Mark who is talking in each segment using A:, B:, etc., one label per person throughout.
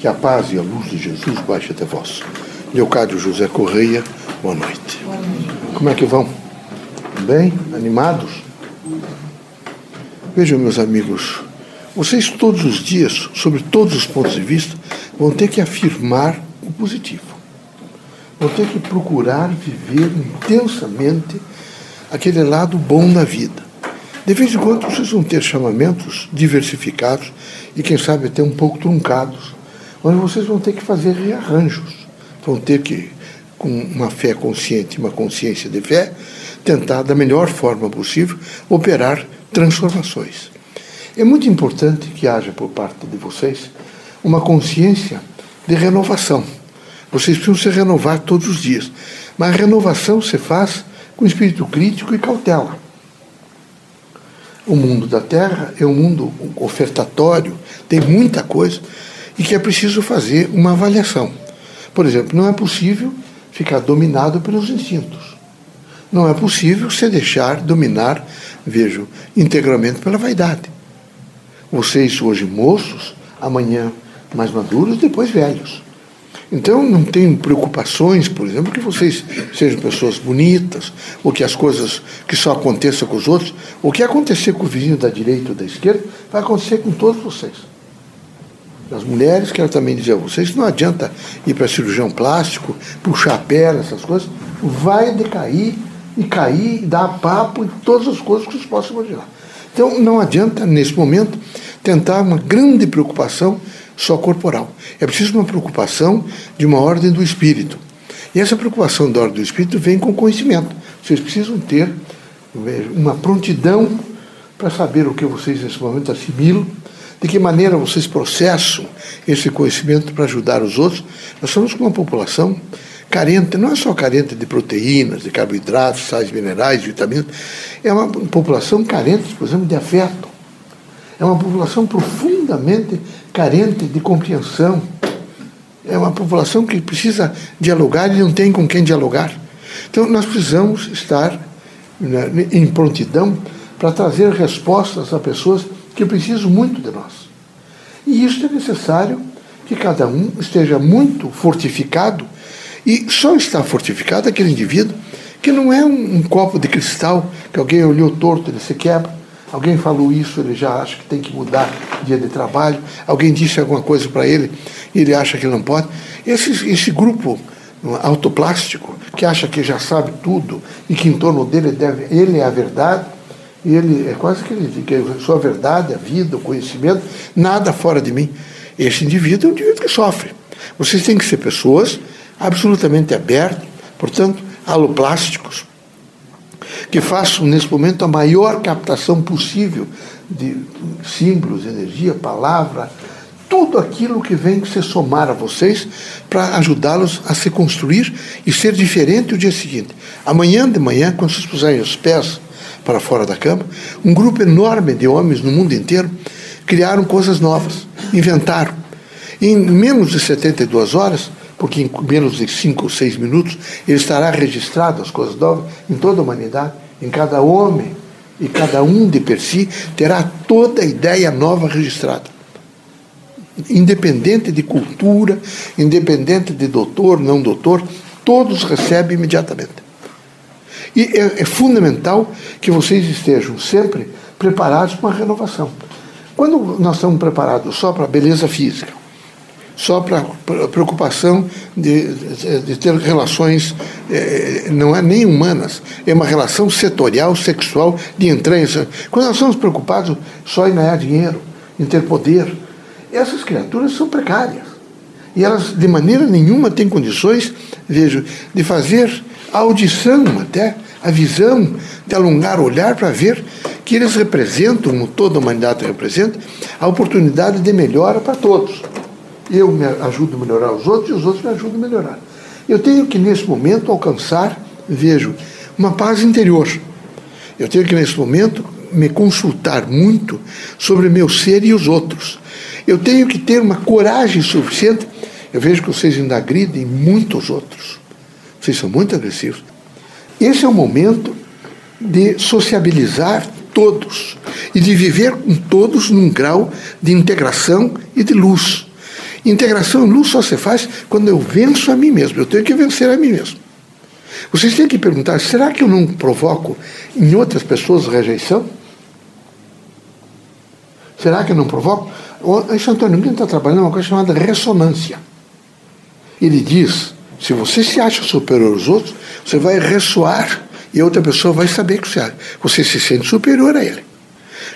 A: Que a paz e a luz de Jesus baixe até vós. Leocádio José Correia, boa noite. Como é que vão? Bem? Animados? Vejam, meus amigos, vocês todos os dias, sobre todos os pontos de vista, vão ter que afirmar o positivo. Vão ter que procurar viver intensamente aquele lado bom da vida. De vez em quando vocês vão ter chamamentos diversificados e, quem sabe, até um pouco truncados onde vocês vão ter que fazer rearranjos, vão ter que, com uma fé consciente, uma consciência de fé, tentar, da melhor forma possível, operar transformações. É muito importante que haja por parte de vocês uma consciência de renovação. Vocês precisam se renovar todos os dias. Mas a renovação se faz com espírito crítico e cautela. O mundo da Terra é um mundo ofertatório, tem muita coisa, e que é preciso fazer uma avaliação. Por exemplo, não é possível ficar dominado pelos instintos. Não é possível se deixar dominar, vejo, integralmente pela vaidade. Vocês hoje moços, amanhã mais maduros, depois velhos. Então não tenho preocupações, por exemplo, que vocês sejam pessoas bonitas, ou que as coisas que só aconteçam com os outros, o que acontecer com o vizinho da direita ou da esquerda, vai acontecer com todos vocês das mulheres, quero também dizer a vocês que não adianta ir para cirurgião plástico, puxar perna, essas coisas, vai decair e cair, e dar papo e todas as coisas que vocês possam imaginar. Então não adianta, nesse momento, tentar uma grande preocupação só corporal. É preciso uma preocupação de uma ordem do espírito. E essa preocupação da ordem do espírito vem com conhecimento. Vocês precisam ter uma prontidão para saber o que vocês nesse momento assimilam de que maneira vocês processam esse conhecimento para ajudar os outros? Nós somos uma população carente, não é só carente de proteínas, de carboidratos, sais minerais, vitaminas, é uma população carente, por exemplo, de afeto. É uma população profundamente carente de compreensão. É uma população que precisa dialogar e não tem com quem dialogar. Então, nós precisamos estar né, em prontidão para trazer respostas a pessoas que precisam muito de nós. E isso é necessário que cada um esteja muito fortificado, e só está fortificado aquele indivíduo que não é um, um copo de cristal que alguém olhou torto, ele se quebra. Alguém falou isso, ele já acha que tem que mudar dia de trabalho. Alguém disse alguma coisa para ele e ele acha que não pode. Esse, esse grupo autoplástico, que acha que já sabe tudo e que em torno dele deve, ele é a verdade, ele é quase que ele diz que a sua verdade, a vida, o conhecimento, nada fora de mim. Esse indivíduo é um indivíduo que sofre. Vocês têm que ser pessoas absolutamente abertas, portanto, aloplásticos, que façam nesse momento a maior captação possível de símbolos, energia, palavra, tudo aquilo que vem se somar a vocês para ajudá-los a se construir e ser diferente o dia seguinte. Amanhã de manhã, quando vocês puserem os pés para fora da cama, um grupo enorme de homens no mundo inteiro criaram coisas novas, inventaram. Em menos de 72 horas, porque em menos de 5 ou 6 minutos, ele estará registrado as coisas novas em toda a humanidade, em cada homem, e cada um de per si terá toda a ideia nova registrada. Independente de cultura, independente de doutor, não doutor, todos recebem imediatamente. E é, é fundamental que vocês estejam sempre preparados para uma renovação. Quando nós estamos preparados só para a beleza física, só para preocupação de, de, ter relações, eh, não é nem humanas, é uma relação setorial, sexual, de entranhas. Quando nós estamos preocupados só em ganhar dinheiro, em ter poder, essas criaturas são precárias. E elas, de maneira nenhuma, têm condições, vejo, de fazer a audição até, a visão, de alongar o olhar para ver que eles representam, como toda a humanidade representa, a oportunidade de melhora para todos. Eu me ajudo a melhorar os outros e os outros me ajudam a melhorar. Eu tenho que, nesse momento, alcançar, vejo, uma paz interior. Eu tenho que, nesse momento, me consultar muito sobre meu ser e os outros. Eu tenho que ter uma coragem suficiente. Eu vejo que vocês ainda agridem muitos outros. Vocês são muito agressivos. Esse é o momento de sociabilizar todos e de viver com todos num grau de integração e de luz. Integração em luz só se faz quando eu venço a mim mesmo. Eu tenho que vencer a mim mesmo. Vocês têm que perguntar: será que eu não provoco em outras pessoas rejeição? Será que eu não provoco? Santo Antônio está trabalhando uma coisa chamada ressonância. Ele diz: se você se acha superior aos outros, você vai ressoar e a outra pessoa vai saber que você, você se sente superior a ele.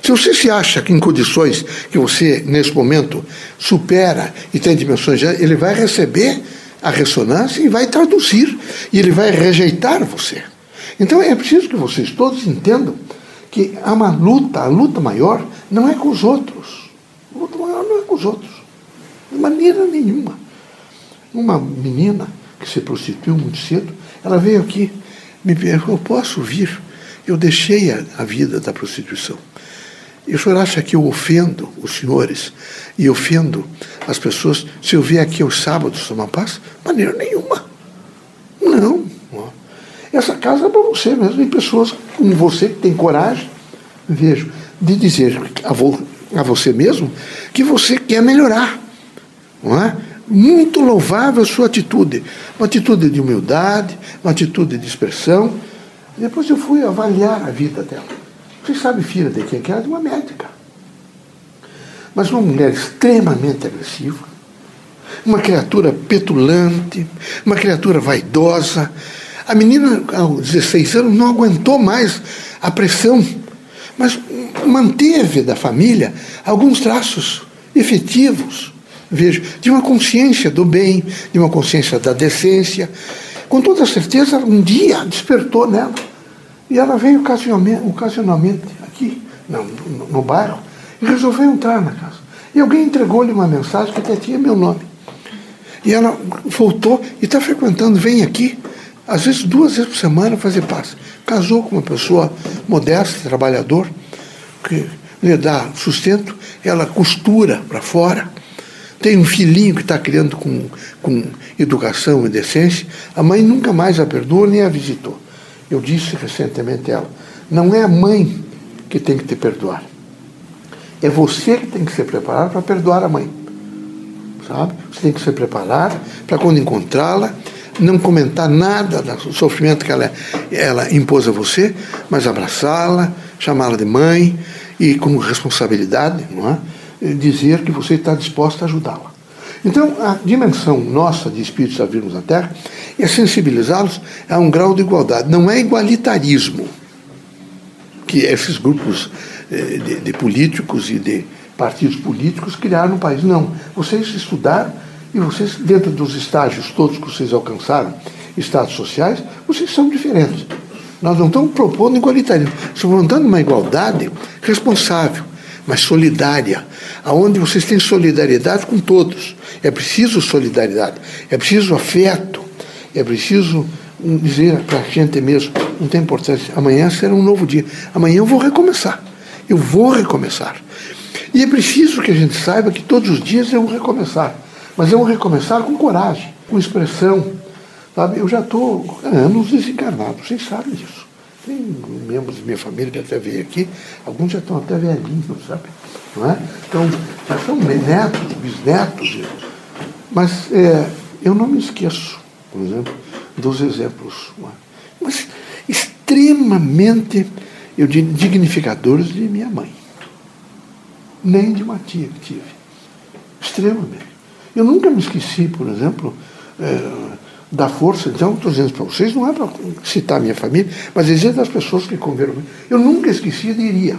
A: Se você se acha que em condições que você, nesse momento, supera e tem dimensões, ele vai receber a ressonância e vai traduzir, e ele vai rejeitar você. Então é preciso que vocês todos entendam que há uma luta, a luta maior não é com os outros. A luta maior não é com os outros. De maneira nenhuma. Uma menina que se prostituiu muito cedo, ela veio aqui, me perguntou, eu posso vir? Eu deixei a, a vida da prostituição. E o senhor acha que eu ofendo os senhores e ofendo as pessoas se eu vier aqui aos sábados tomar paz? Maneira nenhuma. Não. Essa casa é para você mesmo, e pessoas como você que tem coragem, vejo, de dizer a, vo, a você mesmo que você quer melhorar. Não é? Muito louvável sua atitude. Uma atitude de humildade, uma atitude de expressão. Depois eu fui avaliar a vida dela. Você sabe, filha de quem que era? De uma médica. Mas uma mulher extremamente agressiva, uma criatura petulante, uma criatura vaidosa. A menina, aos 16 anos, não aguentou mais a pressão, mas manteve da família alguns traços efetivos, vejo, de uma consciência do bem, de uma consciência da decência. Com toda certeza, um dia despertou nela e ela veio ocasionalmente aqui, no, no, no bairro, e resolveu entrar na casa. E alguém entregou-lhe uma mensagem que até tinha meu nome. E ela voltou e está frequentando, vem aqui, às vezes duas vezes por semana fazer paz. Casou com uma pessoa modesta, trabalhador, que lhe dá sustento, ela costura para fora. Tem um filhinho que está criando com, com educação e decência. A mãe nunca mais a perdoa nem a visitou. Eu disse recentemente a ela: não é a mãe que tem que te perdoar. É você que tem que se preparar para perdoar a mãe. Sabe? Você tem que se preparar para quando encontrá-la, não comentar nada do sofrimento que ela, ela impôs a você, mas abraçá-la, chamá-la de mãe e com responsabilidade, não é? Dizer que você está disposta a ajudá-la. Então, a dimensão nossa de espíritos a virmos na Terra é sensibilizá-los a um grau de igualdade. Não é igualitarismo que esses grupos eh, de, de políticos e de partidos políticos criaram no país. Não. Vocês estudaram e vocês, dentro dos estágios todos que vocês alcançaram, estados sociais, vocês são diferentes. Nós não estamos propondo igualitarismo, estamos dando uma igualdade responsável mas solidária, aonde vocês têm solidariedade com todos. É preciso solidariedade, é preciso afeto, é preciso dizer para a gente mesmo, não tem importância, amanhã será um novo dia, amanhã eu vou recomeçar, eu vou recomeçar. E é preciso que a gente saiba que todos os dias é um recomeçar, mas é um recomeçar com coragem, com expressão. Sabe? Eu já estou anos desencarnado, vocês sabem disso. Tem membros da minha família que até veio aqui, alguns já estão até velhinhos, sabe? Não é? Então, já são netos, bisnetos. Mas é, eu não me esqueço, por exemplo, dos exemplos, é? mas extremamente, eu dignificadores de minha mãe. Nem de uma tia que tive. Extremamente. Eu nunca me esqueci, por exemplo, é, da força. Então, estou dizendo para vocês, não é para citar minha família, mas dizer das pessoas que conviveram Eu nunca esqueci de iria.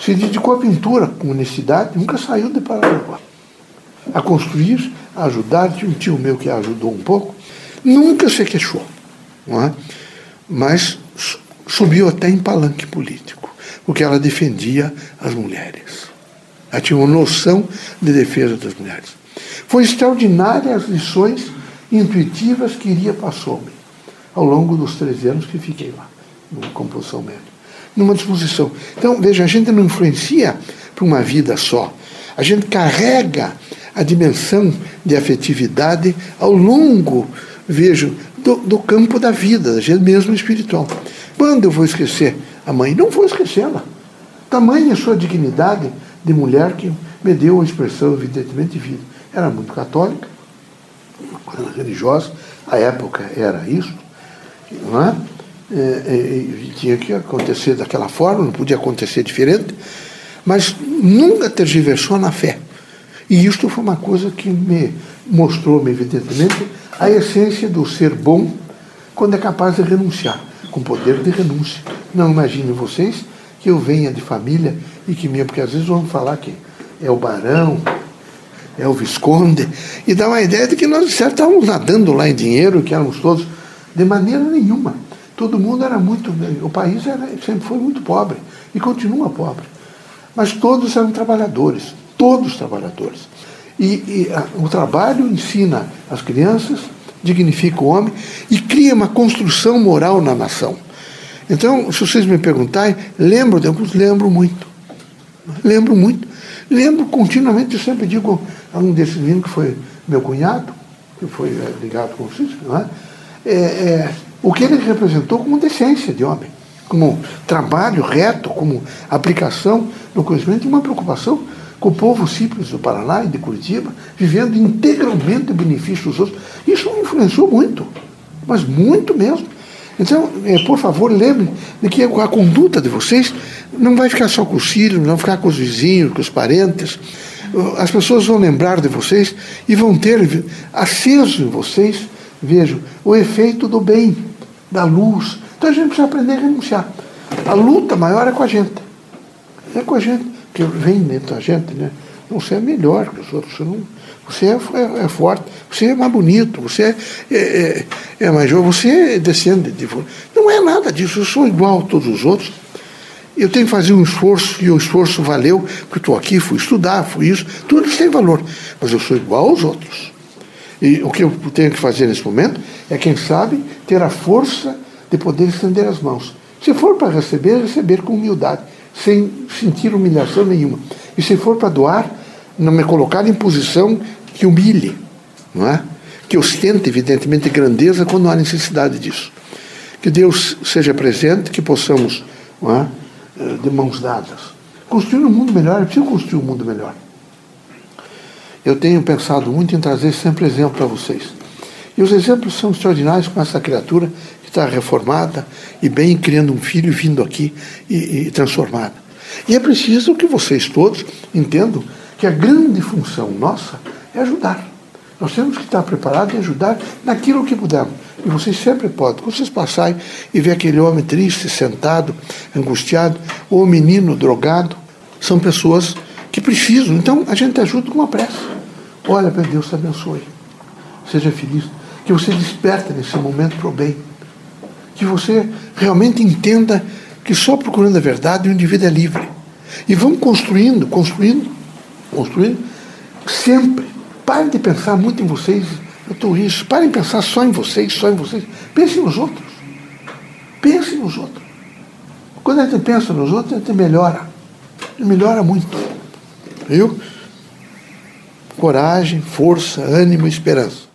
A: Se dedicou à pintura com honestidade, nunca saiu de Paranaguá. A construir, a ajudar. Tinha um tio meu que ajudou um pouco. Nunca se queixou. Não é? Mas subiu até em palanque político, porque ela defendia as mulheres. Ela tinha uma noção de defesa das mulheres. Foi extraordinária as lições intuitivas que iria passou-me ao longo dos 13 anos que fiquei lá, numa composição média. Numa disposição. Então, veja, a gente não influencia para uma vida só. A gente carrega a dimensão de afetividade ao longo, vejo, do, do campo da vida, da gente mesmo espiritual. Quando eu vou esquecer a mãe? Não vou esquecê-la. Tamanha a sua dignidade de mulher que me deu a expressão, evidentemente, de vida. era muito católica, religiosa, a época era isso, não é? É, é, tinha que acontecer daquela forma, não podia acontecer diferente, mas nunca tergiversou na fé. E isto foi uma coisa que me mostrou-me, evidentemente, a essência do ser bom quando é capaz de renunciar, com poder de renúncia. Não imaginem vocês que eu venha de família e que minha, porque às vezes vão falar que é o barão, é o visconde, e dá uma ideia de que nós estávamos nadando lá em dinheiro, que éramos todos, de maneira nenhuma. Todo mundo era muito. O país era, sempre foi muito pobre e continua pobre. Mas todos eram trabalhadores, todos trabalhadores. E, e a, o trabalho ensina as crianças, dignifica o homem e cria uma construção moral na nação. Então, se vocês me perguntarem, lembro de alguns? Lembro muito. Lembro muito. Lembro continuamente, eu sempre digo um desses meninos que foi meu cunhado, que foi é, ligado com o Cícero, não é? É, é, o que ele representou como decência de homem, como trabalho reto, como aplicação no conhecimento e uma preocupação com o povo simples do Paraná e de Curitiba, vivendo integralmente o benefício dos outros. Isso influenciou muito, mas muito mesmo. Então, é, por favor, lembre de que a conduta de vocês não vai ficar só com os filhos, não vai ficar com os vizinhos, com os parentes. As pessoas vão lembrar de vocês e vão ter aceso em vocês, vejo, o efeito do bem, da luz. Então a gente precisa aprender a renunciar. A luta maior é com a gente. É com a gente, que vem dentro da gente, né? Você é melhor que os outros. Você, não, você é, é, é forte, você é mais bonito, você é, é, é, é mais jovem, você descende de. Não é nada disso, eu sou igual a todos os outros. Eu tenho que fazer um esforço, e o esforço valeu, porque estou aqui, fui estudar, fui isso, tudo isso tem valor. Mas eu sou igual aos outros. E o que eu tenho que fazer nesse momento é, quem sabe, ter a força de poder estender as mãos. Se for para receber, receber com humildade, sem sentir humilhação nenhuma. E se for para doar, não me colocar em posição que humilhe, não é? que ostente, evidentemente, grandeza quando há necessidade disso. Que Deus seja presente, que possamos, não é? Eh, de mãos dadas, construir um mundo melhor. É preciso construir um mundo melhor. Eu tenho pensado muito em trazer sempre exemplo para vocês. E os exemplos são extraordinários com essa criatura que está reformada e bem criando um filho vindo aqui e, e transformada. E é preciso que vocês todos entendam que a grande função nossa é ajudar. Nós temos que estar preparados e ajudar naquilo que pudermos. E vocês sempre podem. Quando vocês passarem e ver aquele homem triste, sentado, angustiado, ou o menino drogado, são pessoas que precisam. Então a gente ajuda com uma prece. Olha, meu Deus te abençoe. Seja feliz. Que você desperte nesse momento para o bem. Que você realmente entenda que só procurando a verdade o indivíduo é livre. E vamos construindo, construindo, construindo, sempre. Parem de pensar muito em vocês, estou isso. Parem de pensar só em vocês, só em vocês. Pensem nos outros. Pensem nos outros. Quando a gente pensa nos outros, a gente melhora. Melhora muito. Viu? Coragem, força, ânimo esperança.